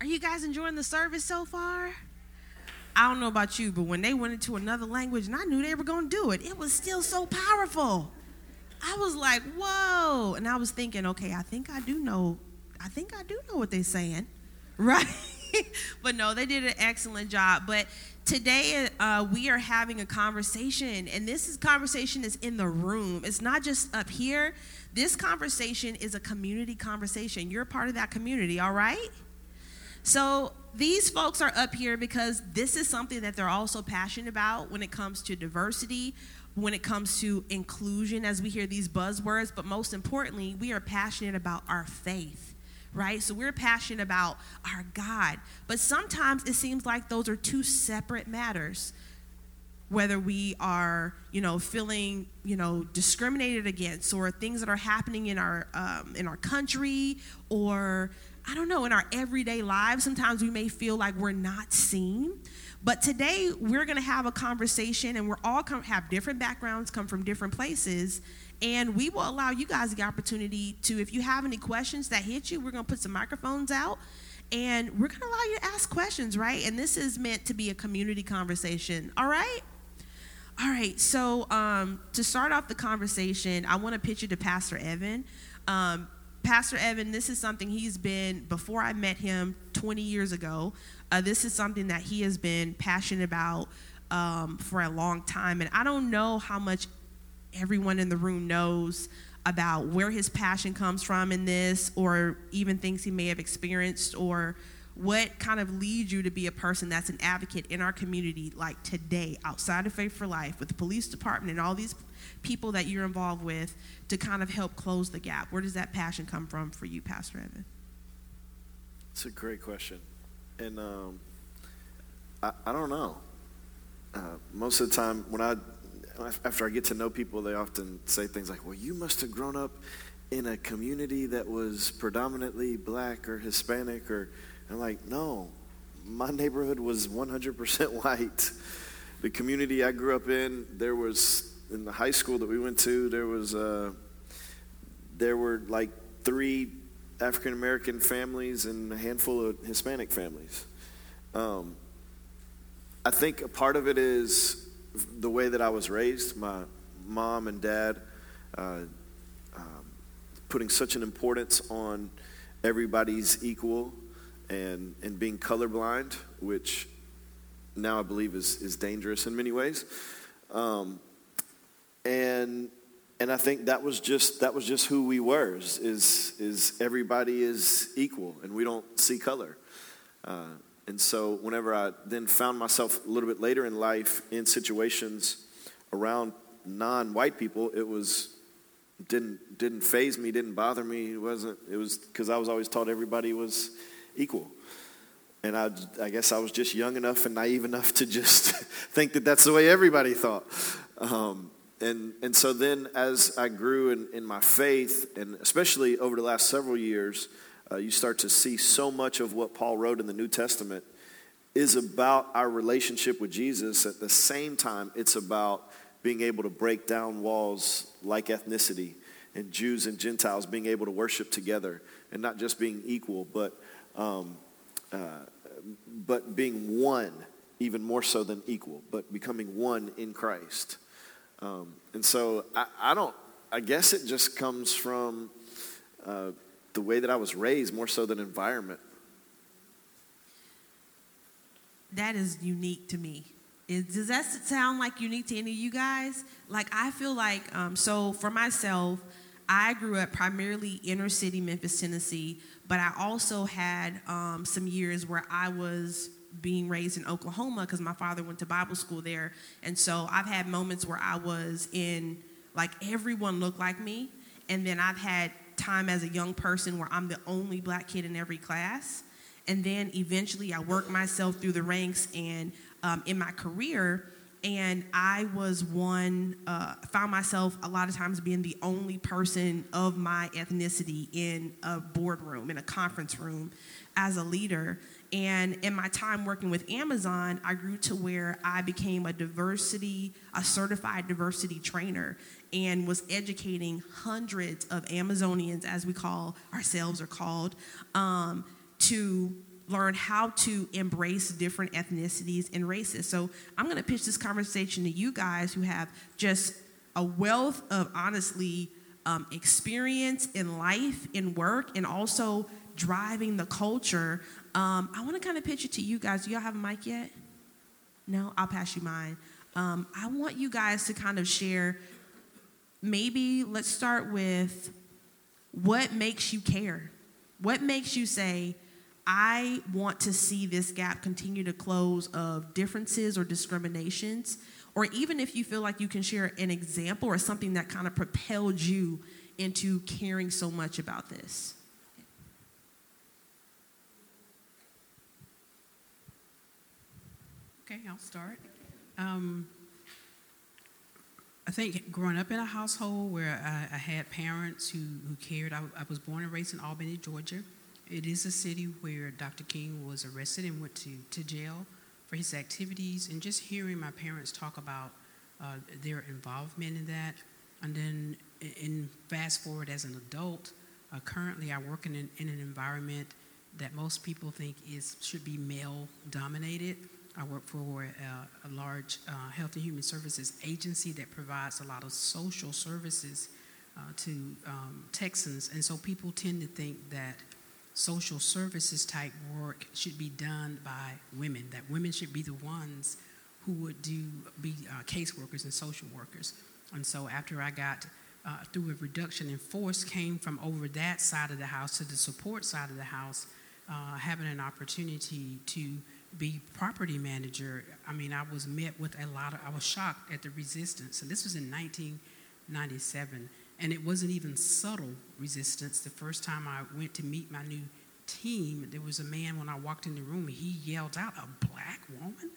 Are you guys enjoying the service so far? I don't know about you, but when they went into another language and I knew they were going to do it, it was still so powerful. I was like, whoa. And I was thinking, okay, I think I do know, I think I do know what they're saying, right? but no, they did an excellent job. But today uh, we are having a conversation, and this is conversation is in the room. It's not just up here. This conversation is a community conversation. You're part of that community, all right? So these folks are up here because this is something that they're also passionate about when it comes to diversity, when it comes to inclusion, as we hear these buzzwords, but most importantly, we are passionate about our faith. Right? So we're passionate about our God. But sometimes it seems like those are two separate matters whether we are you know feeling you know discriminated against or things that are happening in our um, in our country or I don't know, in our everyday lives, sometimes we may feel like we're not seen. But today we're going to have a conversation, and we're all come, have different backgrounds, come from different places, and we will allow you guys the opportunity to, if you have any questions that hit you, we're going to put some microphones out, and we're going to allow you to ask questions, right? And this is meant to be a community conversation, all right? All right, so um, to start off the conversation, I want to pitch you to Pastor Evan. Um, Pastor Evan, this is something he's been, before I met him 20 years ago, uh, this is something that he has been passionate about um, for a long time. And I don't know how much everyone in the room knows about where his passion comes from in this, or even things he may have experienced, or what kind of leads you to be a person that's an advocate in our community like today outside of faith for life with the police department and all these people that you're involved with to kind of help close the gap? Where does that passion come from for you, Pastor Evan? It's a great question. And um, I, I don't know. Uh, most of the time, when I after I get to know people, they often say things like, "Well, you must have grown up in a community that was predominantly black or Hispanic," or I'm like, "No, my neighborhood was 100% white. The community I grew up in, there was in the high school that we went to, there was uh, there were like three African American families and a handful of Hispanic families. Um, I think a part of it is the way that I was raised. My mom and dad uh, um, putting such an importance on everybody's equal and and being colorblind, which now I believe is is dangerous in many ways. Um, and and I think that was just that was just who we were. Is is everybody is equal, and we don't see color. Uh, and so, whenever I then found myself a little bit later in life in situations around non-white people, it was didn't didn't faze me, didn't bother me. It wasn't. It was because I was always taught everybody was equal. And I, I guess I was just young enough and naive enough to just think that that's the way everybody thought. Um, and, and so then as I grew in, in my faith, and especially over the last several years, uh, you start to see so much of what Paul wrote in the New Testament is about our relationship with Jesus. At the same time, it's about being able to break down walls like ethnicity and Jews and Gentiles being able to worship together and not just being equal, but, um, uh, but being one, even more so than equal, but becoming one in Christ. Um, and so I, I, don't, I guess it just comes from uh, the way that I was raised more so than environment. That is unique to me. Does that sound like unique to any of you guys? Like, I feel like, um, so for myself, I grew up primarily inner city Memphis, Tennessee, but I also had um, some years where I was being raised in Oklahoma because my father went to Bible school there. And so I've had moments where I was in, like, everyone looked like me. And then I've had time as a young person where I'm the only black kid in every class. and then eventually I worked myself through the ranks and um, in my career. And I was one, uh, found myself a lot of times being the only person of my ethnicity in a boardroom, in a conference room as a leader. And in my time working with Amazon, I grew to where I became a diversity, a certified diversity trainer, and was educating hundreds of Amazonians, as we call ourselves, are called, um, to learn how to embrace different ethnicities and races. So I'm going to pitch this conversation to you guys who have just a wealth of honestly um, experience in life, in work, and also driving the culture. Um, I want to kind of pitch it to you guys. Do y'all have a mic yet? No, I'll pass you mine. Um, I want you guys to kind of share. Maybe let's start with what makes you care. What makes you say, I want to see this gap continue to close of differences or discriminations, or even if you feel like you can share an example or something that kind of propelled you into caring so much about this. Okay, I'll start. Um, I think growing up in a household where I, I had parents who, who cared, I, I, was born and raised in Albany, Georgia. It is a city where Dr. King was arrested and went to, to jail for his activities, and just hearing my parents talk about uh, their involvement in that. And then, in fast forward as an adult, uh, currently I work in an, in an environment that most people think is should be male dominated I work for a, a large uh, health and human services agency that provides a lot of social services uh, to um, Texans. And so people tend to think that social services type work should be done by women, that women should be the ones who would do be uh, caseworkers and social workers. And so after I got uh, through a reduction in force, came from over that side of the house to the support side of the house, uh, having an opportunity to be property manager, I mean, I was met with a lot of, I was shocked at the resistance. And this was in 1997. And it wasn't even subtle resistance. The first time I went to meet my new team, there was a man when I walked in the room, he yelled out, A black woman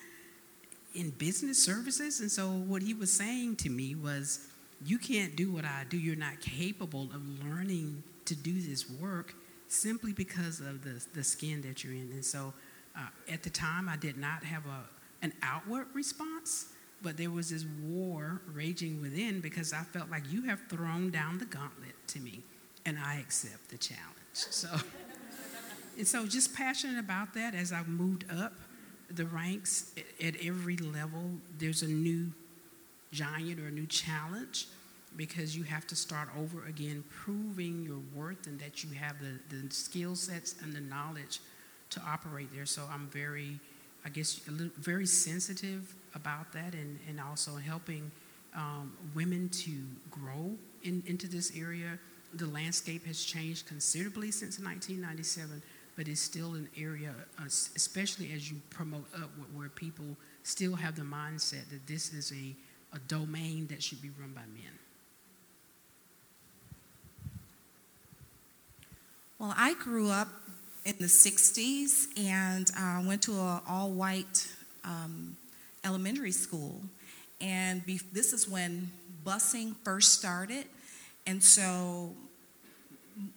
in business services? And so what he was saying to me was, You can't do what I do. You're not capable of learning to do this work simply because of the, the skin that you're in. And so uh, at the time, I did not have a, an outward response, but there was this war raging within because I felt like you have thrown down the gauntlet to me, and I accept the challenge. So, and so just passionate about that as I've moved up the ranks at every level, there's a new giant or a new challenge because you have to start over again, proving your worth and that you have the, the skill sets and the knowledge to operate there. So I'm very, I guess, little, very sensitive about that and, and also helping um, women to grow in, into this area. The landscape has changed considerably since 1997, but it's still an area, uh, especially as you promote up where people still have the mindset that this is a, a domain that should be run by men. Well, I grew up in the 60s and uh, went to an all white um, elementary school. And be- this is when busing first started. And so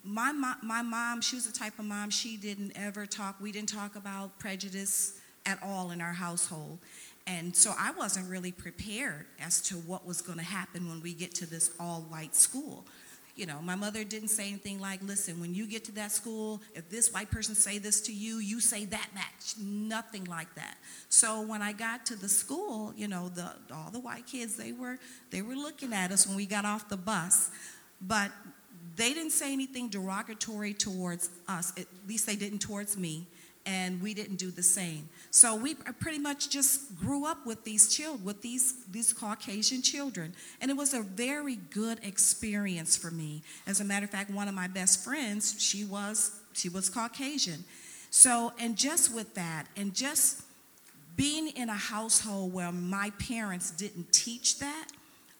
my, my, my mom, she was the type of mom, she didn't ever talk, we didn't talk about prejudice at all in our household. And so I wasn't really prepared as to what was going to happen when we get to this all white school you know, my mother didn't say anything like, listen, when you get to that school, if this white person say this to you, you say that back. Nothing like that. So when I got to the school, you know, the all the white kids, they were they were looking at us when we got off the bus. But they didn't say anything derogatory towards us. At least they didn't towards me and we didn't do the same. So we pretty much just grew up with these children, with these these Caucasian children, and it was a very good experience for me. As a matter of fact, one of my best friends, she was she was Caucasian. So and just with that, and just being in a household where my parents didn't teach that,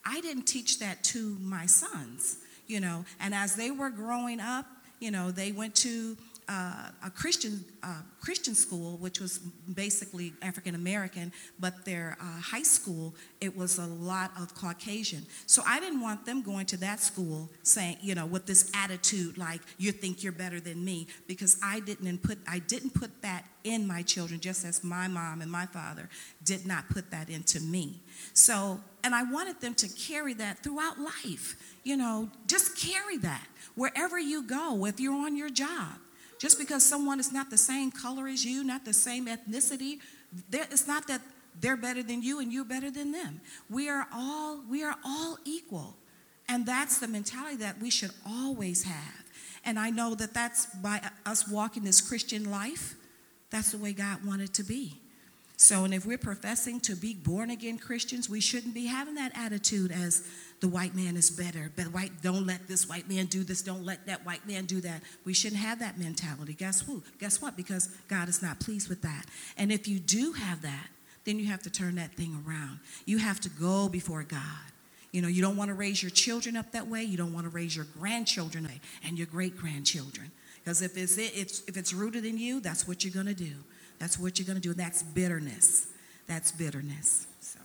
I didn't teach that to my sons, you know. And as they were growing up, you know, they went to uh, a Christian uh, Christian school, which was basically African American, but their uh, high school it was a lot of Caucasian. So I didn't want them going to that school saying, you know, with this attitude like you think you're better than me, because I didn't put I didn't put that in my children, just as my mom and my father did not put that into me. So, and I wanted them to carry that throughout life. You know, just carry that wherever you go, if you're on your job just because someone is not the same color as you, not the same ethnicity, it's not that they're better than you and you're better than them. We are all we are all equal. And that's the mentality that we should always have. And I know that that's by us walking this Christian life, that's the way God wanted to be. So, and if we're professing to be born again Christians, we shouldn't be having that attitude as the white man is better. But white, don't let this white man do this. Don't let that white man do that. We shouldn't have that mentality. Guess who? Guess what? Because God is not pleased with that. And if you do have that, then you have to turn that thing around. You have to go before God. You know, you don't want to raise your children up that way. You don't want to raise your grandchildren and your great grandchildren. Because if it's, it's, if it's rooted in you, that's what you're going to do. That's what you're going to do. That's bitterness. That's bitterness. So.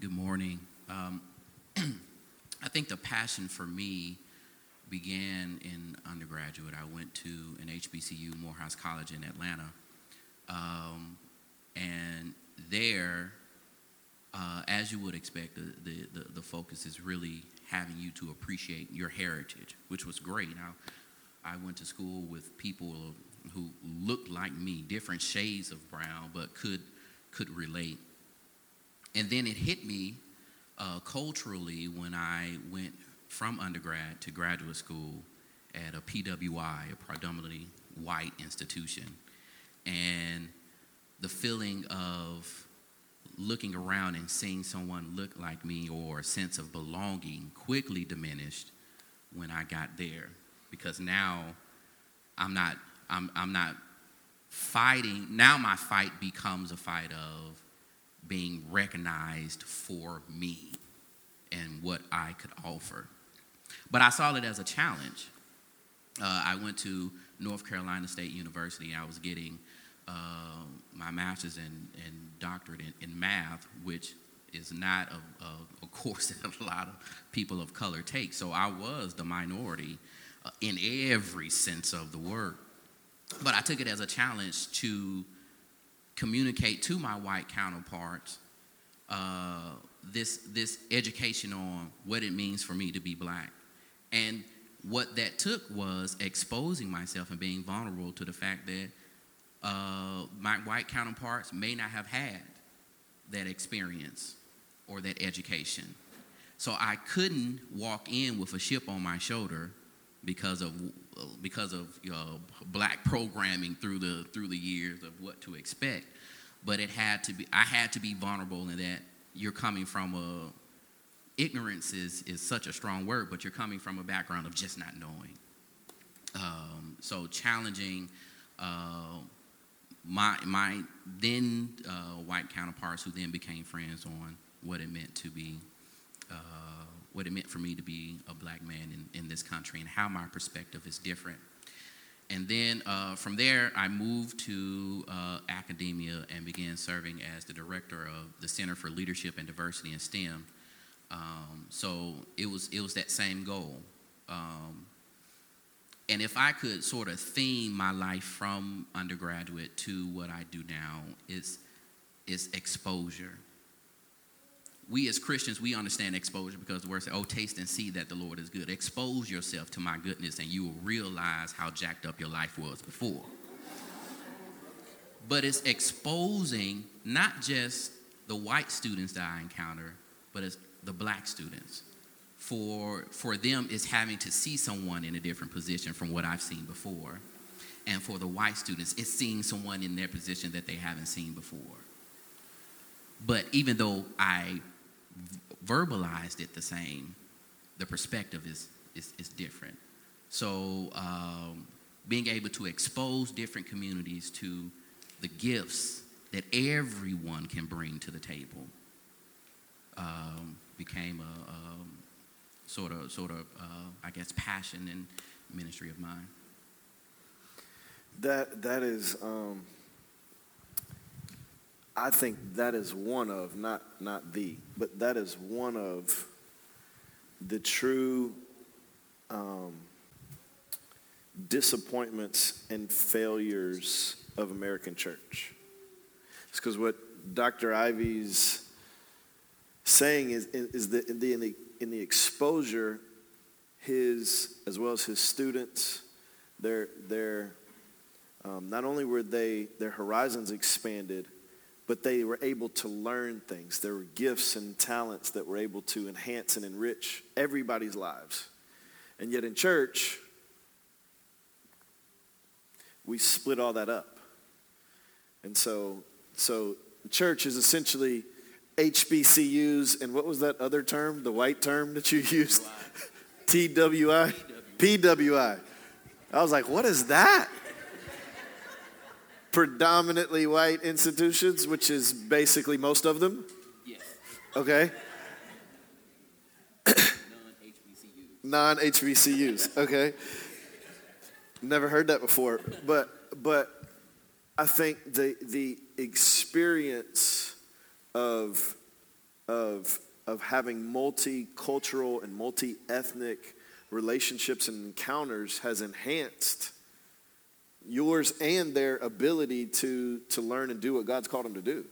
Good morning. Um, I think the passion for me began in undergraduate. I went to an HBCU, Morehouse College in Atlanta. Um, and there, uh, as you would expect, the, the, the, the focus is really having you to appreciate your heritage, which was great. Now, I went to school with people who looked like me, different shades of brown, but could could relate. And then it hit me uh, culturally when I went from undergrad to graduate school at a PWI, a predominantly white institution, and the feeling of looking around and seeing someone look like me or a sense of belonging quickly diminished when I got there. Because now I'm not I'm, I'm not fighting now my fight becomes a fight of being recognized for me and what I could offer. But I saw it as a challenge. Uh, I went to North Carolina State University. I was getting uh, my master's and, and doctorate in, in, math, which is not a, a, a, course that a lot of people of color take. So I was the minority uh, in every sense of the word. But I took it as a challenge to communicate to my white counterparts uh, this, this education on what it means for me to be black. And what that took was exposing myself and being vulnerable to the fact that uh, my white counterparts may not have had that experience or that education. So I couldn't walk in with a chip on my shoulder because of because of uh, black programming through the through the years of what to expect. But it had to be I had to be vulnerable in that you're coming from a ignorance is is such a strong word, but you're coming from a background of just not knowing. Um, so challenging uh, my my then uh, white counterparts who then became friends on what it meant to be uh, what it meant for me to be a black man in, in this country and how my perspective is different. And then uh, from there i moved to uh, academia and began serving as the director of the center for leadership and diversity in stem. Um, so it was it was that same goal. Um, and if I could sort of theme my life from undergraduate to what I do now, is is exposure. We as Christians, we understand exposure because the word says, "Oh, taste and see that the Lord is good." Expose yourself to my goodness, and you will realize how jacked up your life was before. But it's exposing not just the white students that I encounter, but it's the black students for, for them is having to see someone in a different position from what I've seen before. And for the white students, it's seeing someone in their position that they haven't seen before. But even though I verbalized it the same, the perspective is, is, is different. So um, being able to expose different communities to the gifts that everyone can bring to the table um, became a, um, sort of, sort of, uh, I guess, passion and ministry of mine. That that is, um, I think that is one of not not the, but that is one of the true um, disappointments and failures of American church. It's because what Dr. Ivy's saying is is the, the in the exposure, his as well as his students, their their um, not only were they their horizons expanded, but they were able to learn things. There were gifts and talents that were able to enhance and enrich everybody's lives. And yet in church, we split all that up. And so, so church is essentially HBCUs, and what was that other term, the white term that you used? TWI? PWI. I was like, what is that? Predominantly white institutions, which is basically most of them? Yes. Okay. Non HBCUs. Okay, never heard that before, but but I think the the experience of of of having multicultural and multi ethnic relationships and encounters has enhanced yours and their ability to to learn and do what God's called them to do.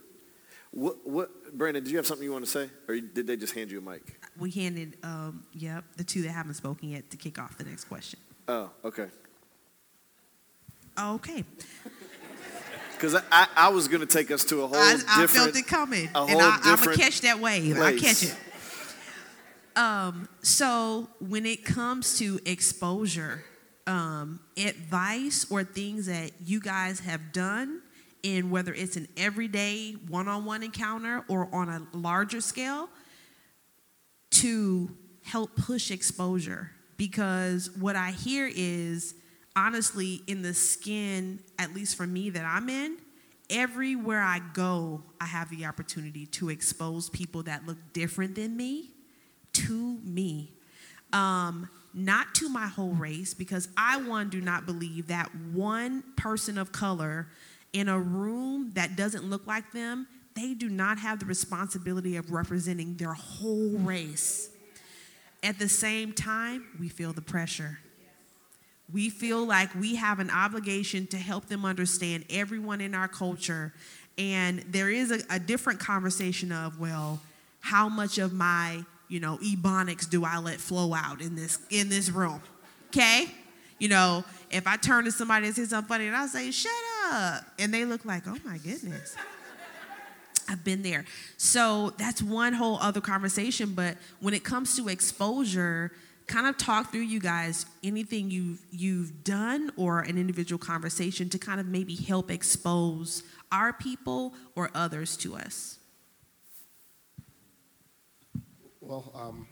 What what Brandon? Did you have something you want to say, or did they just hand you a mic? We handed, um, yep, the two that haven't spoken yet to kick off the next question. Oh, okay. Okay. Because I, I, was going to take us to a whole I, I felt it coming, a and I, I'm gonna catch that wave. I catch it. Um, so when it comes to exposure, um, advice or things that you guys have done, in whether it's an everyday one-on-one encounter or on a larger scale, to help push exposure. Because what I hear is honestly in the skin, at least for me that I'm in, everywhere I go, I have the opportunity to expose people that look different than me to me. Um, not to my whole race, because I, one, do not believe that one person of color in a room that doesn't look like them, they do not have the responsibility of representing their whole race. At the same time, we feel the pressure. We feel like we have an obligation to help them understand everyone in our culture. And there is a, a different conversation of, well, how much of my, you know, ebonics do I let flow out in this in this room? Okay? You know, if I turn to somebody and say something funny and I say, shut up, and they look like, oh my goodness. I've been there. So that's one whole other conversation. But when it comes to exposure, kind of talk through you guys anything you've you've done or an individual conversation to kind of maybe help expose our people or others to us. Well, um,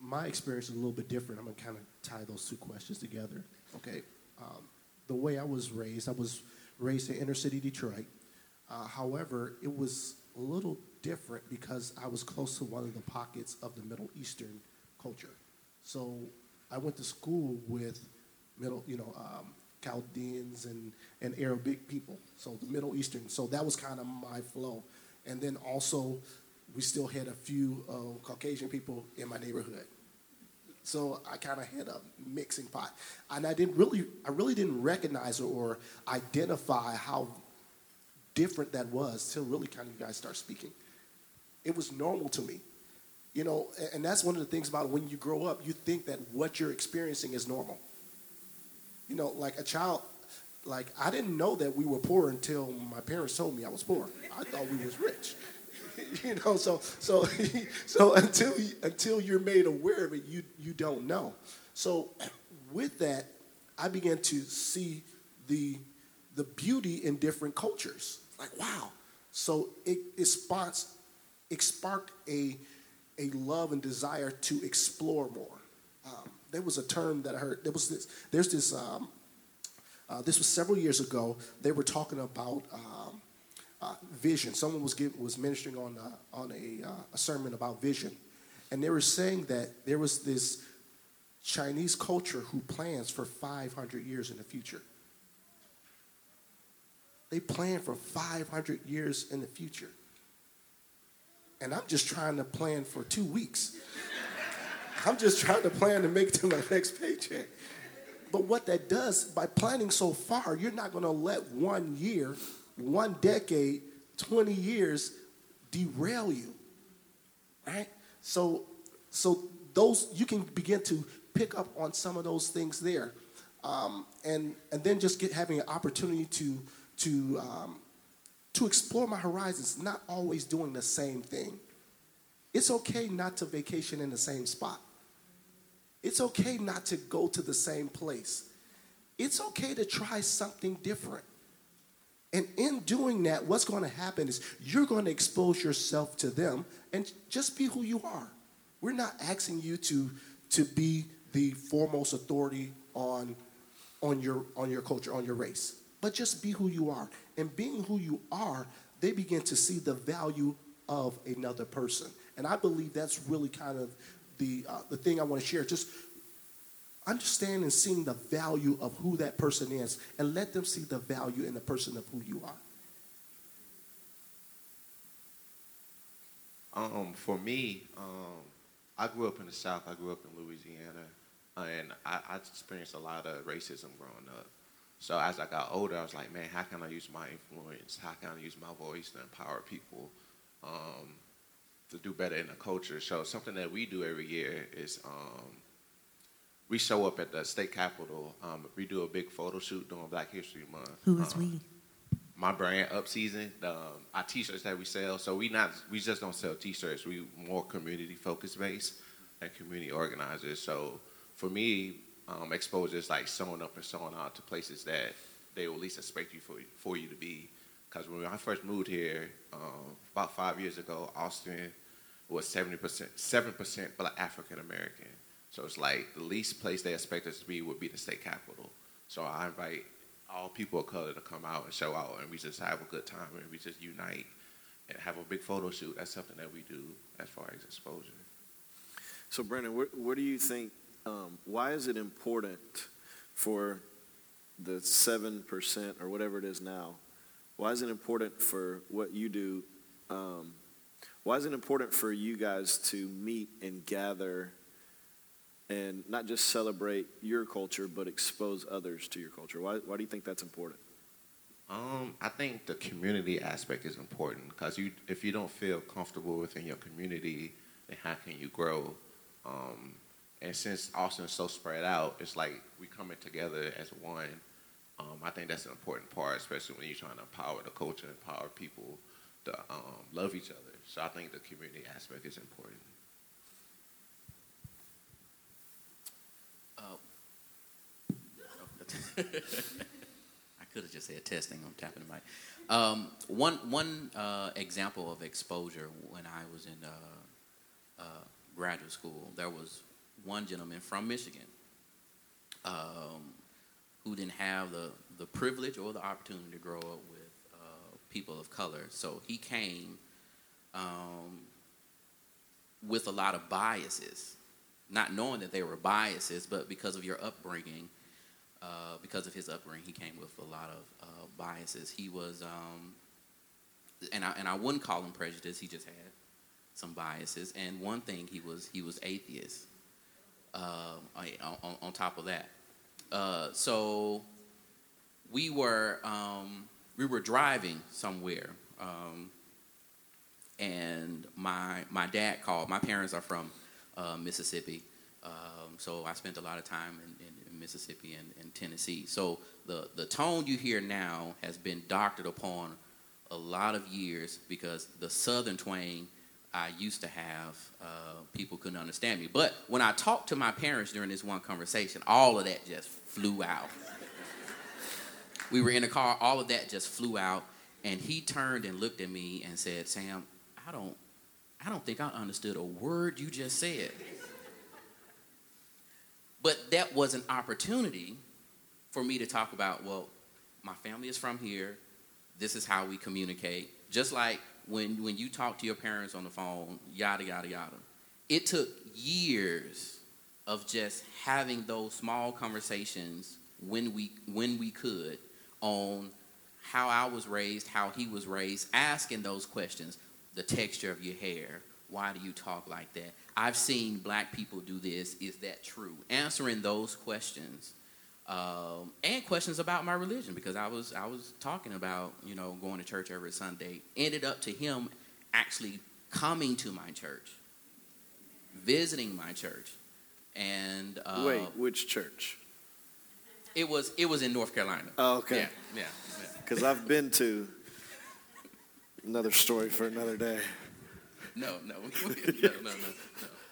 my experience is a little bit different. I'm gonna kind of tie those two questions together. Okay, um, the way I was raised, I was raised in inner city Detroit. Uh, however, it was a little different because I was close to one of the pockets of the Middle Eastern culture. So I went to school with Middle, you know, um, Chaldeans and, and Arabic people. So the Middle Eastern. So that was kind of my flow. And then also, we still had a few uh, Caucasian people in my neighborhood. So I kind of had a mixing pot, and I didn't really, I really didn't recognize or identify how different that was till really kind of you guys start speaking. It was normal to me, you know, and that's one of the things about when you grow up, you think that what you're experiencing is normal. You know, like a child, like I didn't know that we were poor until my parents told me I was poor. I thought we was rich. you know, so so so until until you're made aware of it, you you don't know. So with that, I began to see the the beauty in different cultures. Like wow. So it, it sparked it sparked a a love and desire to explore more. Um, there was a term that I heard. There was this. There's this. Um, uh, this was several years ago. They were talking about um, uh, vision. Someone was give, was ministering on uh, on a, uh, a sermon about vision, and they were saying that there was this Chinese culture who plans for 500 years in the future. They plan for 500 years in the future. And I'm just trying to plan for two weeks. I'm just trying to plan to make to my next paycheck. But what that does, by planning so far, you're not going to let one year, one decade, 20 years derail you. Right? So, so those you can begin to pick up on some of those things there, um, and and then just get having an opportunity to to um, to explore my horizons, not always doing the same thing. It's okay not to vacation in the same spot. It's okay not to go to the same place. It's okay to try something different. And in doing that, what's going to happen is you're going to expose yourself to them and just be who you are. We're not asking you to, to be the foremost authority on, on, your, on your culture, on your race, but just be who you are. And being who you are, they begin to see the value of another person. And I believe that's really kind of the, uh, the thing I want to share. Just understand and seeing the value of who that person is and let them see the value in the person of who you are. Um, for me, um, I grew up in the South. I grew up in Louisiana, and I, I experienced a lot of racism growing up. So as I got older, I was like, man, how can I use my influence? How can I use my voice to empower people um, to do better in the culture? So something that we do every year is um, we show up at the state capitol. Um, we do a big photo shoot during Black History Month. Who is um, we? my brand up season um, our t-shirts that we sell so we not we just don't sell t-shirts we more community focused based and community organizers so for me um, exposure is like showing up and showing out to places that they will least expect you for, for you to be because when i first moved here um, about five years ago austin was 70% 7% black african american so it's like the least place they expect us to be would be the state capitol. so i invite all people of color to come out and show out, and we just have a good time, and we just unite and have a big photo shoot. That's something that we do as far as exposure. So, Brandon, what, what do you think? Um, why is it important for the 7% or whatever it is now? Why is it important for what you do? Um, why is it important for you guys to meet and gather and not just celebrate your culture, but expose others to your culture? Why, why do you think that's important? Um, I think the community aspect is important because you, if you don't feel comfortable within your community, then how can you grow? Um, and since Austin's so spread out, it's like we coming together as one. Um, I think that's an important part, especially when you're trying to empower the culture, empower people to um, love each other. So I think the community aspect is important. I could have just said testing. I'm tapping the mic. Um, one one uh, example of exposure when I was in uh, uh, graduate school, there was one gentleman from Michigan um, who didn't have the, the privilege or the opportunity to grow up with uh, people of color. So he came um, with a lot of biases, not knowing that they were biases, but because of your upbringing uh, because of his upbringing, he came with a lot of uh, biases. He was, um, and I and I wouldn't call him prejudice. He just had some biases. And one thing, he was he was atheist. Uh, on, on, top of that, uh, so we were um, we were driving somewhere, um, and my my dad called. My parents are from uh, Mississippi, um, so I spent a lot of time in, in Mississippi and, and Tennessee. So the, the tone you hear now has been doctored upon a lot of years because the southern twang I used to have, uh, people couldn't understand me. But when I talked to my parents during this one conversation, all of that just flew out. we were in a car, all of that just flew out, and he turned and looked at me and said, Sam, I don't, I don't think I understood a word you just said. But that was an opportunity for me to talk about, well, my family is from here. This is how we communicate. Just like when, when you talk to your parents on the phone, yada, yada, yada. it took years of just having those small conversations when we when we could on how I was raised, how he was raised, asking those questions, the texture of your hair, why do you talk like that? I've seen black people do this. Is that true? Answering those questions, um, and questions about my religion because I was I was talking about you know going to church every Sunday. Ended up to him actually coming to my church, visiting my church, and uh, Wait, which church? it was it was in North Carolina. Oh, okay. Yeah, yeah. yeah. Because I've been to another story for another day. No, no, no, no, no, no.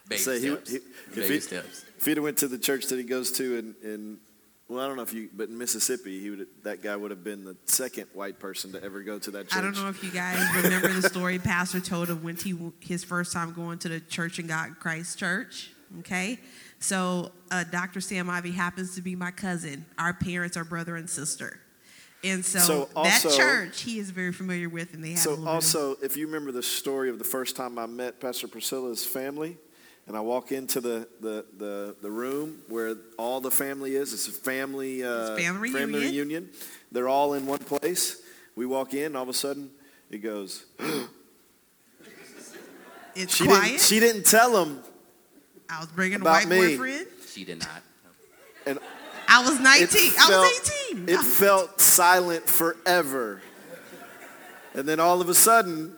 Baby Say steps. he- if Baby he- steps. If he'd have went to the church that he goes to in, in well, I don't know if you, but in Mississippi, he would that guy would have been the second white person to ever go to that church. I don't know if you guys remember the story Pastor told of when he his first time going to the Church in God Christ Church. Okay, so uh, Dr. Sam Ivy happens to be my cousin. Our parents are brother and sister, and so, So that church he is very familiar with, and they have So bit of- also, if you remember the story of the first time I met Pastor Priscilla's family, and I walk into the, the, the, the room where all the family is, it's a family, uh, It's family reunion. reunion. They're all in one place. We walk in, all of a sudden, it goes, it's she quiet. didn't, she didn't tell him. I was bringing a white me. boyfriend. She did not. And I was 19. it I was 18. It felt silent forever. And then all of a sudden,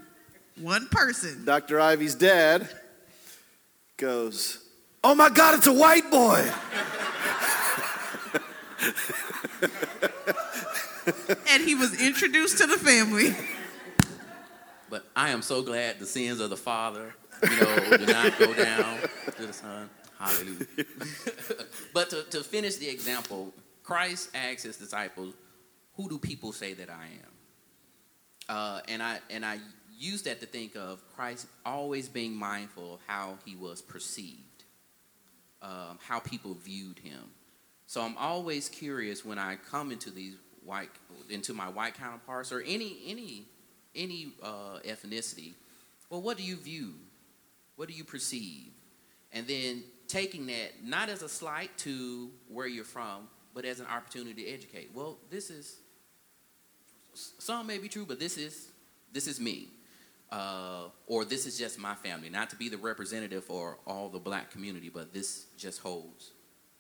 One person. Dr. Ivy's dad goes, Oh my God, it's a white boy. And he was introduced to the family. But I am so glad the sins of the father, you know, do not go down to the son. Hallelujah. but to, to finish the example, Christ asks his disciples, "Who do people say that I am?" Uh, and I and I use that to think of Christ always being mindful of how he was perceived, um, how people viewed him. So I'm always curious when I come into these white into my white counterparts or any any any uh, ethnicity. Well, what do you view? What do you perceive? And then taking that not as a slight to where you're from, but as an opportunity to educate. Well, this is some may be true, but this is this is me, uh, or this is just my family. Not to be the representative for all the black community, but this just holds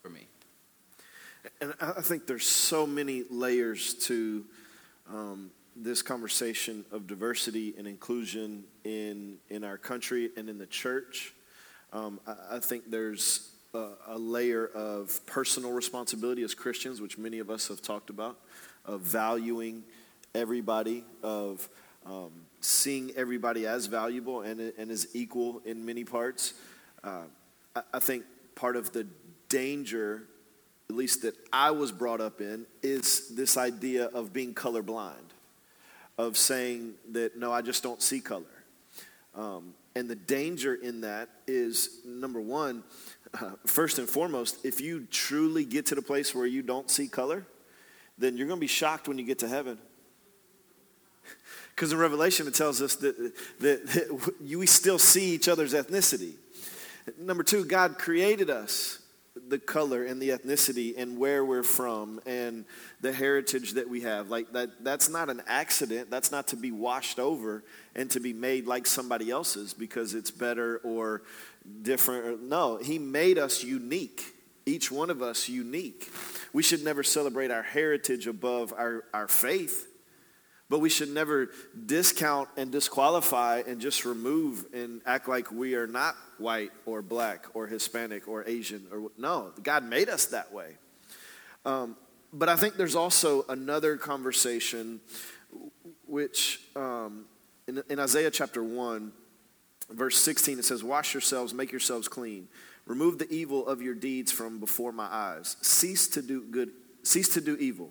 for me. And I think there's so many layers to um, this conversation of diversity and inclusion in, in our country and in the church. Um, I, I think there's a, a layer of personal responsibility as Christians, which many of us have talked about, of valuing everybody, of um, seeing everybody as valuable and, and as equal in many parts. Uh, I, I think part of the danger at least that I was brought up in, is this idea of being colorblind, of saying that, no, I just don't see color. Um, and the danger in that is number one, uh, first and foremost, if you truly get to the place where you don't see color, then you're going to be shocked when you get to heaven. Because in Revelation, it tells us that, that, that we still see each other's ethnicity. Number two, God created us the color and the ethnicity and where we're from and the heritage that we have. Like that that's not an accident. That's not to be washed over and to be made like somebody else's because it's better or different no he made us unique. Each one of us unique. We should never celebrate our heritage above our, our faith but we should never discount and disqualify and just remove and act like we are not white or black or Hispanic or Asian or no. God made us that way. Um, but I think there's also another conversation, which um, in, in Isaiah chapter one, verse 16, it says, "Wash yourselves, make yourselves clean, remove the evil of your deeds from before my eyes. Cease to do good. Cease to do evil."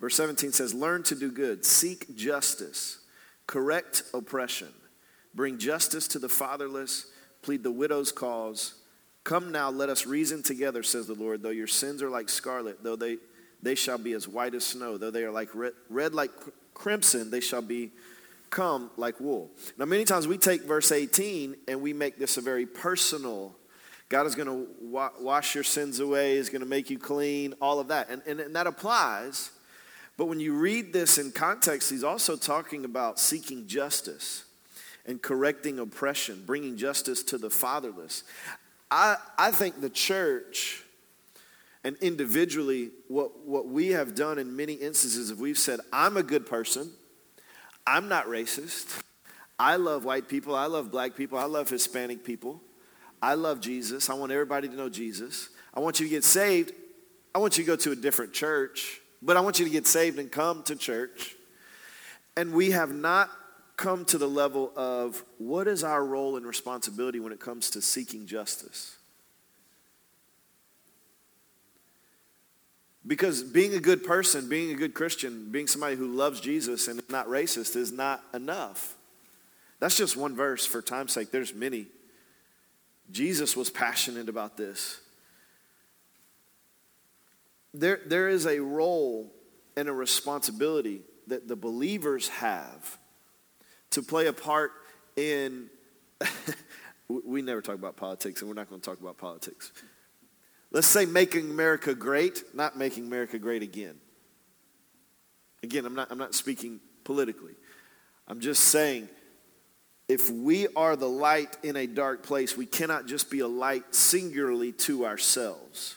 Verse 17 says, Learn to do good, seek justice, correct oppression, bring justice to the fatherless, plead the widow's cause. Come now, let us reason together, says the Lord. Though your sins are like scarlet, though they, they shall be as white as snow, though they are like red, red like crimson, they shall be come like wool. Now, many times we take verse 18 and we make this a very personal. God is going to wa- wash your sins away, is going to make you clean, all of that. And, and, and that applies. But when you read this in context, he's also talking about seeking justice and correcting oppression, bringing justice to the fatherless. I, I think the church and individually, what, what we have done in many instances, if we've said, I'm a good person, I'm not racist, I love white people, I love black people, I love Hispanic people, I love Jesus, I want everybody to know Jesus, I want you to get saved, I want you to go to a different church, but I want you to get saved and come to church. And we have not come to the level of what is our role and responsibility when it comes to seeking justice. Because being a good person, being a good Christian, being somebody who loves Jesus and is not racist is not enough. That's just one verse for time's sake. There's many. Jesus was passionate about this. There, there is a role and a responsibility that the believers have to play a part in. we never talk about politics, and we're not going to talk about politics. Let's say making America great, not making America great again. Again, I'm not, I'm not speaking politically. I'm just saying if we are the light in a dark place, we cannot just be a light singularly to ourselves.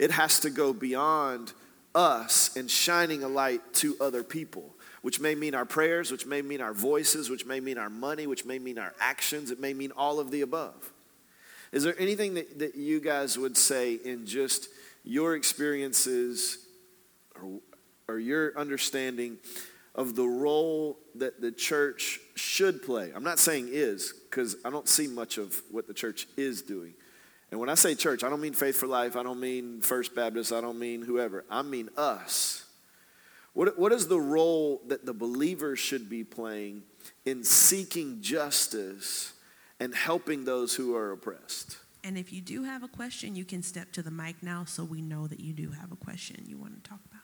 It has to go beyond us and shining a light to other people, which may mean our prayers, which may mean our voices, which may mean our money, which may mean our actions. It may mean all of the above. Is there anything that, that you guys would say in just your experiences or, or your understanding of the role that the church should play? I'm not saying is, because I don't see much of what the church is doing. And when I say church, I don't mean Faith for Life, I don't mean First Baptist, I don't mean whoever. I mean us. What, what is the role that the believers should be playing in seeking justice and helping those who are oppressed. And if you do have a question, you can step to the mic now so we know that you do have a question you want to talk about.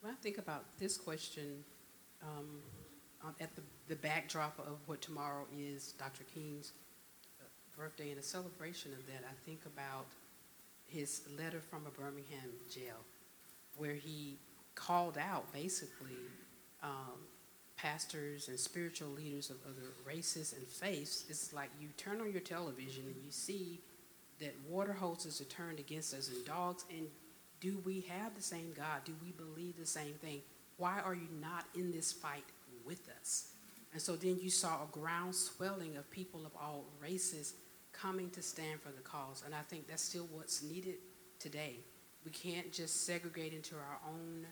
When I think about this question, um, at the, the backdrop of what tomorrow is Dr. King's birthday and a celebration of that, I think about his letter from a Birmingham jail where he called out basically um, pastors and spiritual leaders of other races and faiths, it's like you turn on your television and you see that water hoses are turned against us and dogs. And do we have the same God? Do we believe the same thing? Why are you not in this fight with us? And so then you saw a ground swelling of people of all races coming to stand for the cause. And I think that's still what's needed today. We can't just segregate into our own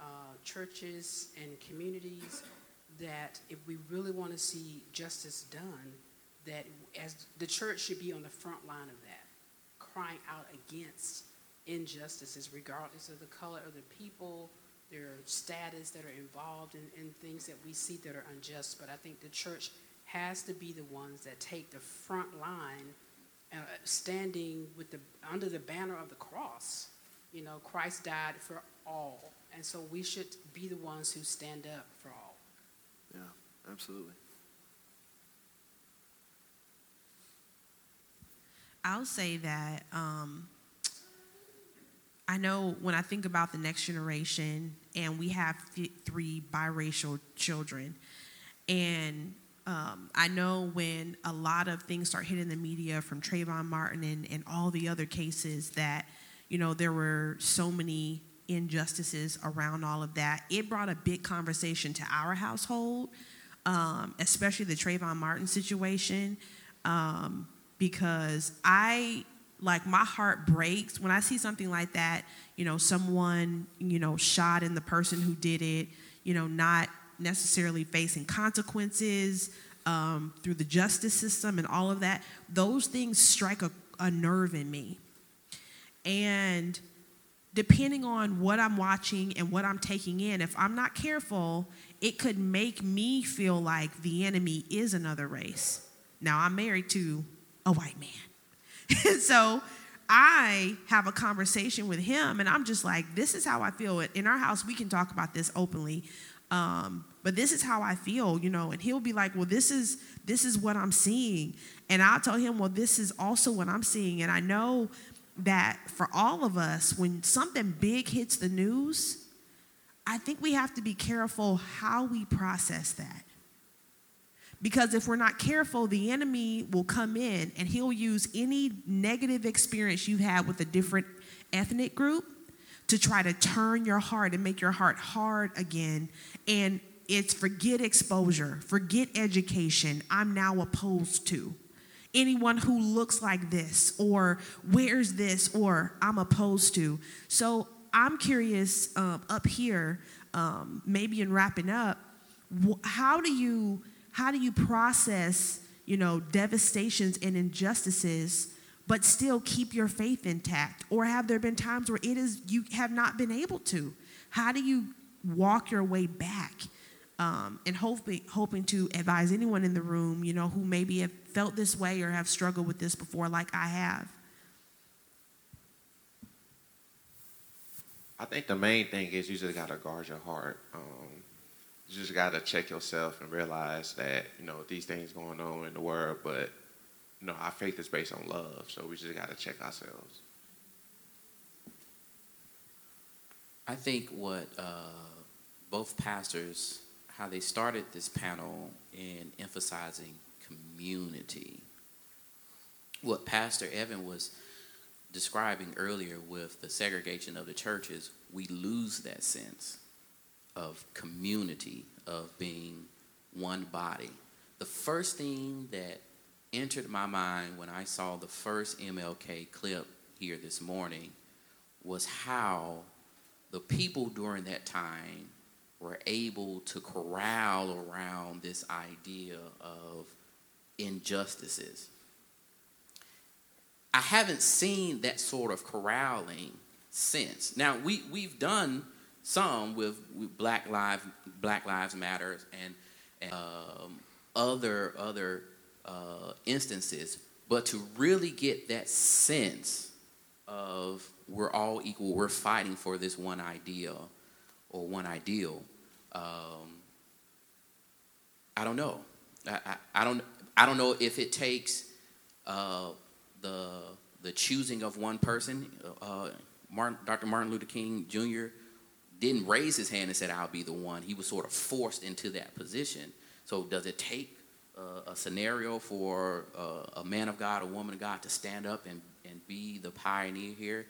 uh, churches and communities that if we really want to see justice done, that as the church should be on the front line of that, crying out against injustices, regardless of the color of the people, their status that are involved in, in things that we see that are unjust. But I think the church has to be the ones that take the front line, uh, standing with the under the banner of the cross. You know, Christ died for all, and so we should be the ones who stand up for all. Yeah, absolutely. I'll say that um, I know when I think about the next generation, and we have three biracial children, and um, I know when a lot of things start hitting the media from Trayvon Martin and, and all the other cases that, you know, there were so many injustices around all of that. It brought a big conversation to our household, um, especially the Trayvon Martin situation, um, because I like my heart breaks when I see something like that. You know, someone you know shot in the person who did it. You know, not necessarily facing consequences um, through the justice system and all of that. Those things strike a, a nerve in me, and depending on what I'm watching and what I'm taking in, if I'm not careful, it could make me feel like the enemy is another race. Now, I'm married to a white man. so I have a conversation with him, and I'm just like, this is how I feel. In our house, we can talk about this openly. Um, but this is how I feel, you know. And he'll be like, well, this is this is what I'm seeing, and I'll tell him, well, this is also what I'm seeing, and I know that for all of us, when something big hits the news, I think we have to be careful how we process that. Because if we're not careful, the enemy will come in and he'll use any negative experience you've had with a different ethnic group to try to turn your heart and make your heart hard again. And it's forget exposure, forget education. I'm now opposed to anyone who looks like this or wears this or I'm opposed to. So I'm curious um, up here, um, maybe in wrapping up, how do you how do you process you know devastations and injustices but still keep your faith intact or have there been times where it is you have not been able to how do you walk your way back um, and hoping hoping to advise anyone in the room you know who maybe have felt this way or have struggled with this before like i have I think the main thing is you just gotta guard your heart. Um, you just gotta check yourself and realize that you know these things going on in the world, but know our faith is based on love, so we just gotta check ourselves. I think what uh, both pastors, how they started this panel in emphasizing community. What Pastor Evan was describing earlier with the segregation of the churches, we lose that sense of community, of being one body. The first thing that entered my mind when I saw the first MLK clip here this morning was how the people during that time were able to corral around this idea of injustices. I haven't seen that sort of corralling since. Now we we've done some with, with Black Lives Black Lives Matters and, and um, other other uh, instances, but to really get that sense of we're all equal, we're fighting for this one idea or one ideal. Um, I don't know. I, I, I, don't. I don't know if it takes uh, the the choosing of one person. Uh, Martin, Dr. Martin Luther King Jr. didn't raise his hand and said, "I'll be the one." He was sort of forced into that position. So, does it take uh, a scenario for uh, a man of God, a woman of God, to stand up and, and be the pioneer here?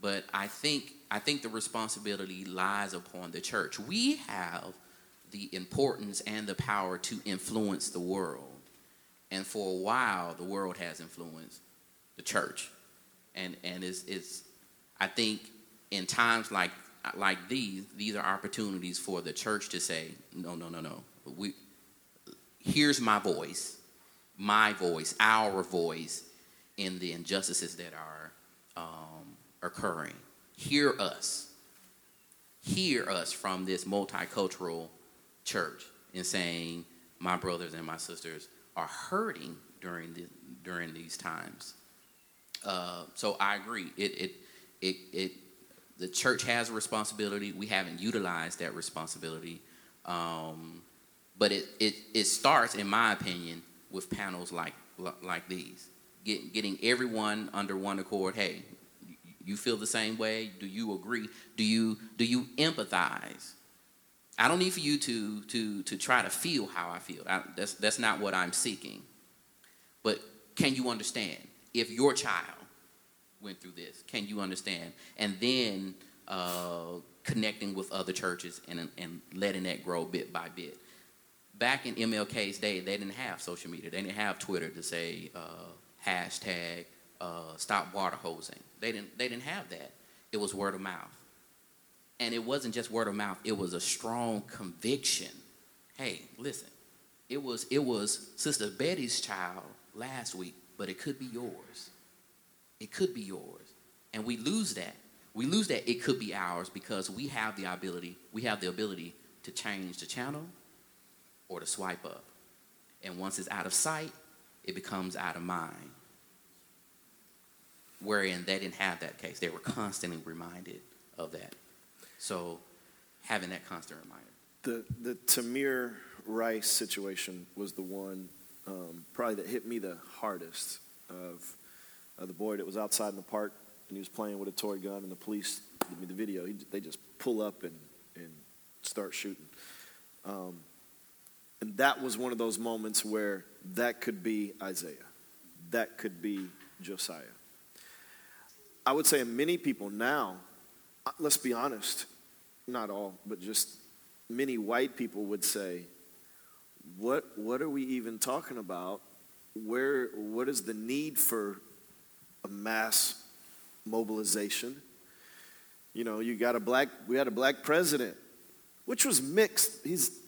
But I think I think the responsibility lies upon the church. We have the importance and the power to influence the world. And for a while, the world has influenced the church. And, and it's, it's, I think in times like, like these, these are opportunities for the church to say, no, no, no, no. We, here's my voice, my voice, our voice in the injustices that are um, occurring. Hear us. Hear us from this multicultural church in saying, my brothers and my sisters are hurting during, the, during these times. Uh, so I agree. It, it, it, it, the church has a responsibility. We haven't utilized that responsibility. Um, but it, it, it starts, in my opinion, with panels like, like these. Get, getting everyone under one accord. Hey, you feel the same way? Do you agree? Do you, do you empathize? I don't need for you to, to, to try to feel how I feel. I, that's, that's not what I'm seeking. But can you understand? If your child went through this, can you understand? And then uh, connecting with other churches and, and letting that grow bit by bit. Back in MLK's day, they didn't have social media. They didn't have Twitter to say uh, hashtag uh, stop water hosing. They didn't, they didn't have that. It was word of mouth. And it wasn't just word of mouth, it was a strong conviction. Hey, listen, it was, it was Sister Betty's child last week, but it could be yours. It could be yours. And we lose that. We lose that it could be ours because we have the ability, we have the ability to change the channel or to swipe up. And once it's out of sight, it becomes out of mind. Wherein they didn't have that case. They were constantly reminded of that. So having that constant reminder. The the Tamir Rice situation was the one um, probably that hit me the hardest. Of the boy that was outside in the park and he was playing with a toy gun, and the police give me the video. He, they just pull up and and start shooting. Um, and that was one of those moments where that could be Isaiah, that could be Josiah. I would say many people now, uh, let's be honest, not all, but just many white people would say, what, what are we even talking about? Where, what is the need for a mass mobilization? You know, you got a black, we had a black president, which was mixed. He's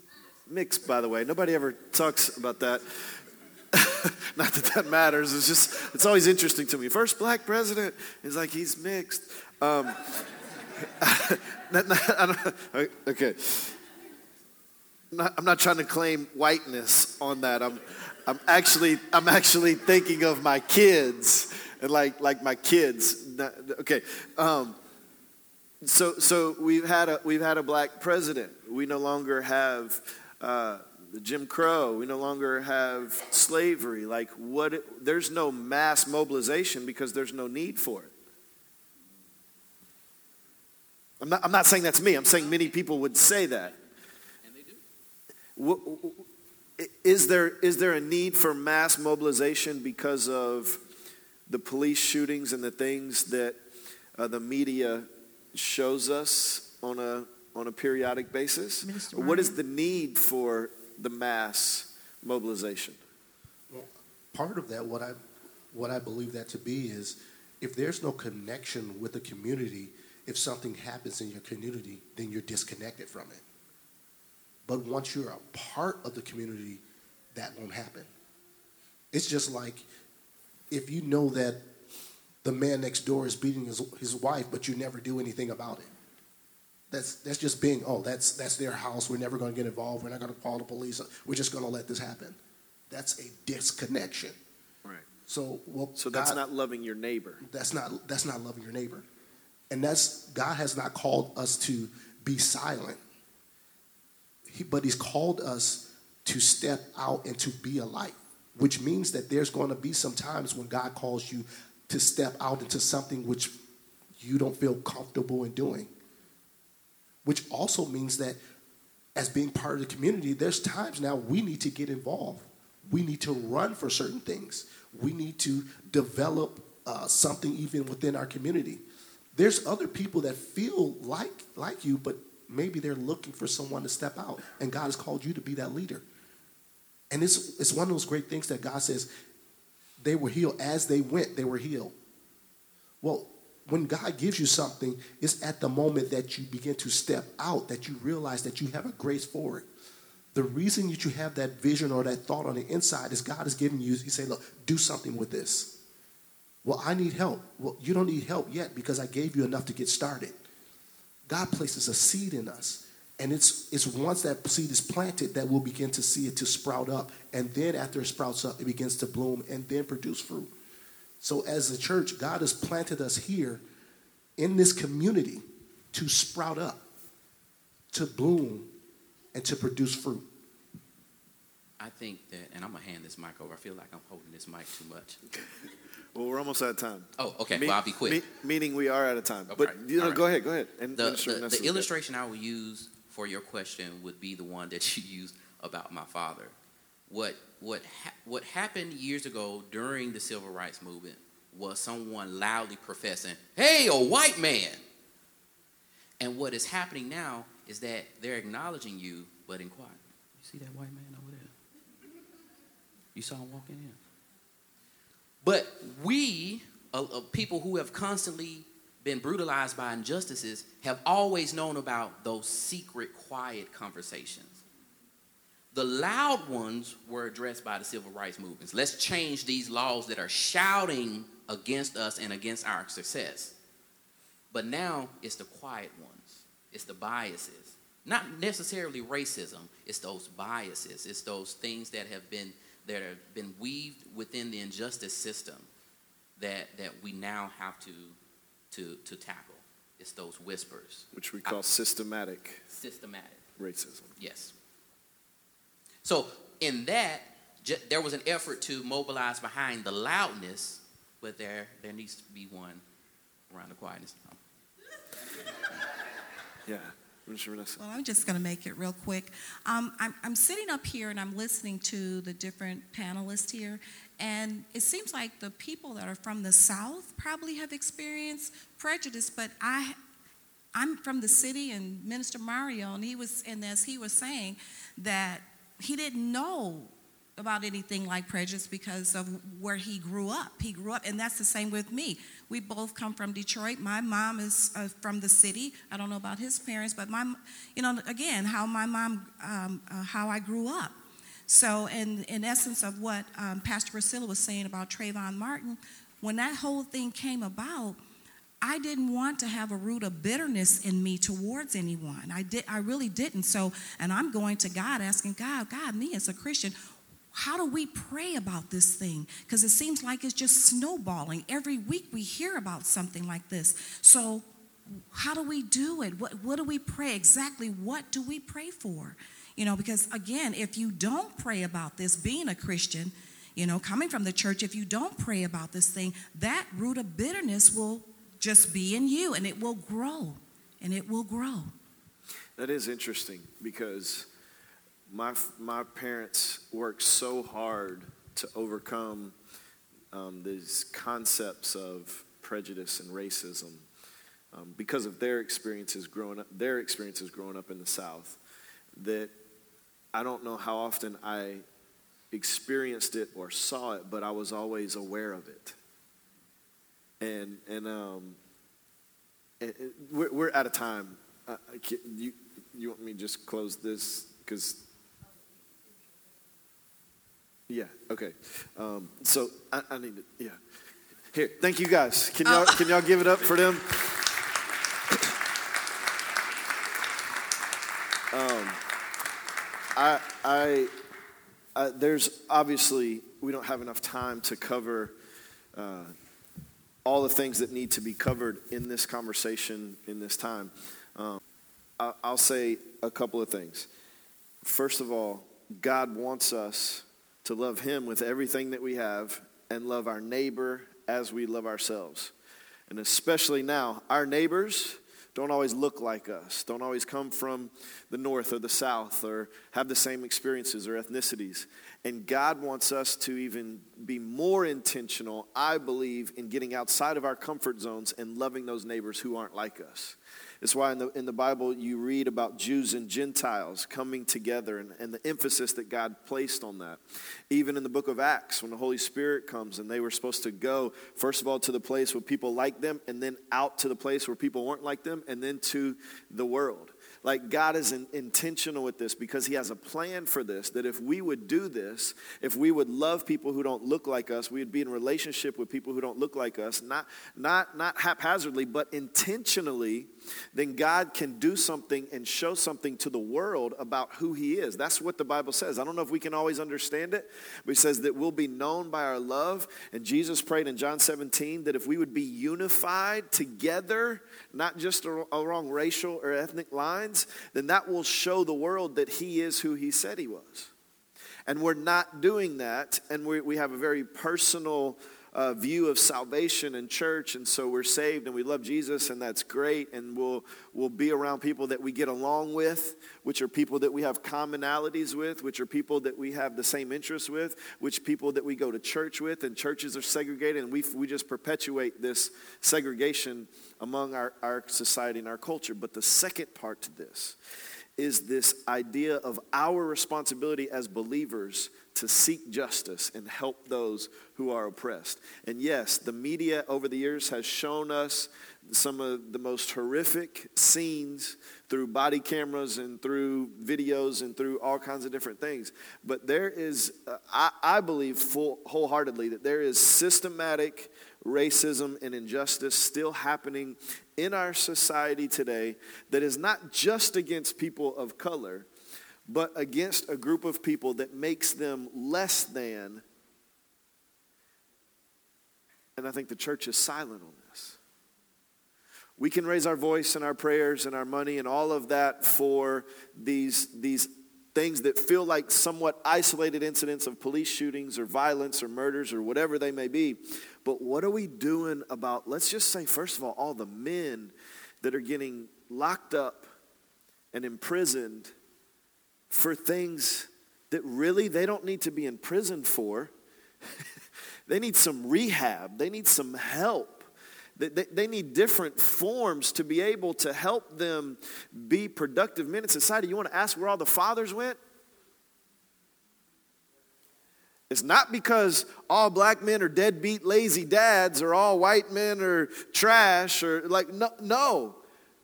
mixed, by the way. Nobody ever talks about that. Not that that matters. It's just, it's always interesting to me. First black president is like, he's mixed. Um, okay. Not, I'm not trying to claim whiteness on that. I'm, I'm actually, I'm actually thinking of my kids and like, like my kids. Okay. Um, so, so we've had a we've had a black president. We no longer have uh, Jim Crow. We no longer have slavery. Like what? There's no mass mobilization because there's no need for it. I'm not, I'm not saying that's me. I'm saying many people would say that. And they do. Is there, is there a need for mass mobilization because of the police shootings and the things that uh, the media shows us on a, on a periodic basis? What is the need for the mass mobilization? Well, part of that, what I, what I believe that to be is if there's no connection with the community, if something happens in your community, then you're disconnected from it. But once you're a part of the community, that won't happen. It's just like if you know that the man next door is beating his, his wife, but you never do anything about it. That's, that's just being, oh, that's, that's their house. We're never going to get involved. We're not going to call the police. We're just going to let this happen. That's a disconnection. Right. So, well, so that's God, not loving your neighbor. That's not, that's not loving your neighbor. And that's, God has not called us to be silent, he, but He's called us to step out and to be a light, which means that there's going to be some times when God calls you to step out into something which you don't feel comfortable in doing. Which also means that as being part of the community, there's times now we need to get involved. We need to run for certain things. We need to develop uh, something even within our community. There's other people that feel like like you, but maybe they're looking for someone to step out, and God has called you to be that leader. And it's it's one of those great things that God says they were healed as they went. They were healed. Well, when God gives you something, it's at the moment that you begin to step out that you realize that you have a grace for it. The reason that you have that vision or that thought on the inside is God is giving you, He say, look, do something with this. Well, I need help. Well, you don't need help yet because I gave you enough to get started. God places a seed in us. And it's, it's once that seed is planted that we'll begin to see it to sprout up. And then after it sprouts up, it begins to bloom and then produce fruit. So as a church, God has planted us here in this community to sprout up, to bloom, and to produce fruit. I think that, and I'm going to hand this mic over. I feel like I'm holding this mic too much. Well, we're almost out of time. Oh, okay. Me- well, I'll be quick. Me- meaning we are out of time. Okay. But you know, right. go ahead, go ahead. And the, the, the illustration I will use for your question would be the one that you used about my father. What what ha- what happened years ago during the civil rights movement was someone loudly professing, "Hey, a white man." And what is happening now is that they're acknowledging you, but in quiet. You see that white man over there? You saw him walking in. But we, uh, uh, people who have constantly been brutalized by injustices, have always known about those secret, quiet conversations. The loud ones were addressed by the civil rights movements. Let's change these laws that are shouting against us and against our success. But now it's the quiet ones, it's the biases. Not necessarily racism, it's those biases, it's those things that have been that have been weaved within the injustice system that, that we now have to, to, to tackle. It's those whispers. Which we call I, systematic. Systematic. racism. Yes. So in that, ju- there was an effort to mobilize behind the loudness, but there there needs to be one around the quietness. Yeah. Mr. Vanessa. Well, I'm just going to make it real quick. Um, I'm, I'm sitting up here and I'm listening to the different panelists here, and it seems like the people that are from the South probably have experienced prejudice, but I, I'm from the city, and Minister Mario, and he was, and as he was saying, that he didn't know about anything like prejudice because of where he grew up. He grew up, and that's the same with me. We both come from Detroit. My mom is uh, from the city. I don't know about his parents, but my, you know, again, how my mom, um, uh, how I grew up. So, in, in essence of what um, Pastor Priscilla was saying about Trayvon Martin, when that whole thing came about, I didn't want to have a root of bitterness in me towards anyone. I did I really didn't. So, and I'm going to God asking God, God, me as a Christian, how do we pray about this thing? Because it seems like it's just snowballing. Every week we hear about something like this. So, how do we do it? What, what do we pray? Exactly what do we pray for? You know, because again, if you don't pray about this, being a Christian, you know, coming from the church, if you don't pray about this thing, that root of bitterness will just be in you and it will grow and it will grow. That is interesting because my, my parents worked so hard to overcome um, these concepts of prejudice and racism um, because of their experiences growing up, their experiences growing up in the South, that I don't know how often I experienced it or saw it, but I was always aware of it. And and um, we're, we're out of time. Uh, you you want me to just close this because yeah, okay. Um, so I, I, need to, yeah. Here, thank you guys. Can y'all, can y'all give it up for them? Um, I, I, I, there's obviously, we don't have enough time to cover uh, all the things that need to be covered in this conversation in this time. Um, I, I'll say a couple of things. First of all, God wants us to love Him with everything that we have and love our neighbor as we love ourselves. And especially now, our neighbors don't always look like us, don't always come from the north or the south or have the same experiences or ethnicities. And God wants us to even be more intentional, I believe, in getting outside of our comfort zones and loving those neighbors who aren't like us. It's why in the, in the Bible you read about Jews and Gentiles coming together and, and the emphasis that God placed on that. Even in the book of Acts, when the Holy Spirit comes and they were supposed to go, first of all, to the place where people like them, and then out to the place where people weren't like them, and then to the world. Like God is in, intentional with this because He has a plan for this. That if we would do this, if we would love people who don't look like us, we would be in relationship with people who don't look like us, not, not, not haphazardly, but intentionally, then God can do something and show something to the world about who He is. That's what the Bible says. I don't know if we can always understand it, but He says that we'll be known by our love. And Jesus prayed in John 17 that if we would be unified together, not just along racial or ethnic lines, then that will show the world that He is who He said He was. And we're not doing that, and we, we have a very personal uh, view of salvation and church, and so we're saved and we love Jesus, and that's great. And we'll we'll be around people that we get along with, which are people that we have commonalities with, which are people that we have the same interests with, which people that we go to church with, and churches are segregated, and we we just perpetuate this segregation among our, our society and our culture. But the second part to this is this idea of our responsibility as believers to seek justice and help those who are oppressed. And yes, the media over the years has shown us some of the most horrific scenes through body cameras and through videos and through all kinds of different things. But there is, uh, I, I, believe full, wholeheartedly that there is systematic racism and injustice still happening in our society today that is not just against people of color, but against a group of people that makes them less than. And I think the church is silent on this. We can raise our voice and our prayers and our money and all of that for these, these things that feel like somewhat isolated incidents of police shootings or violence or murders or whatever they may be. But what are we doing about, let's just say, first of all, all the men that are getting locked up and imprisoned for things that really they don't need to be in prison for. they need some rehab, they need some help. They, they, they, need different forms to be able to help them be productive men in society. You want to ask where all the fathers went? It's not because all black men are deadbeat, lazy dads, or all white men are trash, or like, no. no.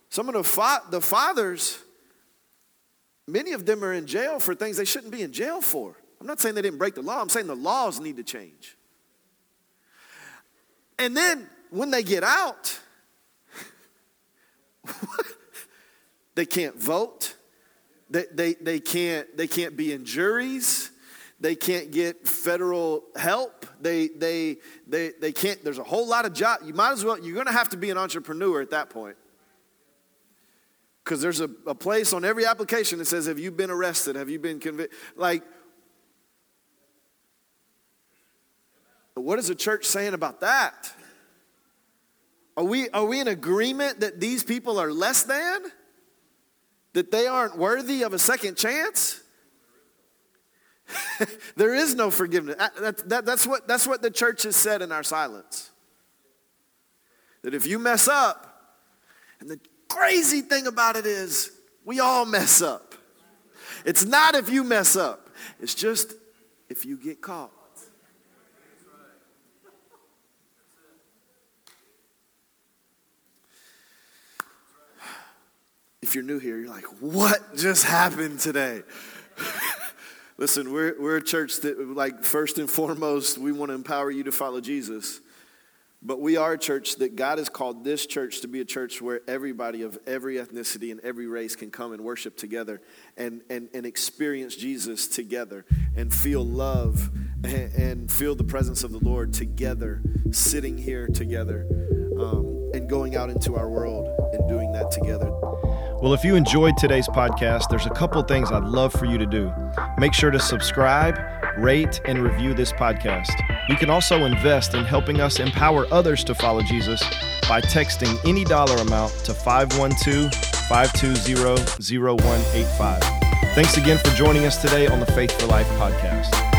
Some of the, fa- the fathers Many of them are in jail for things they shouldn't be in jail for. I'm not saying they didn't break the law, I'm saying the laws need to change. And then when they get out, they can't vote. They, they, they, can't, they can't be in juries. They can't get federal help. They, they, they, they can't, there's a whole lot of job You might as well, you're going to have to be an entrepreneur at that point. Because there's a, a place on every application that says, Have you been arrested? Have you been convicted? Like, what is the church saying about that? Are we, are we in agreement that these people are less than? That they aren't worthy of a second chance? there is no forgiveness. That, that, that's, what, that's what the church has said in our silence. That if you mess up, and the crazy thing about it is, we all mess up. It's not if you mess up, it's just if you get caught. If you're new here, you're like, what just happened today? Listen, we're, we're a church that, like, first and foremost, we want to empower you to follow Jesus. But we are a church that God has called this church to be a church where everybody of every ethnicity and every race can come and worship together and, and, and experience Jesus together and feel love and, and feel the presence of the Lord together, sitting here together um, and going out into our world and doing that together. Well, if you enjoyed today's podcast, there's a couple things I'd love for you to do. Make sure to subscribe, rate, and review this podcast. You can also invest in helping us empower others to follow Jesus by texting any dollar amount to 512 520 0185. Thanks again for joining us today on the Faith for Life podcast.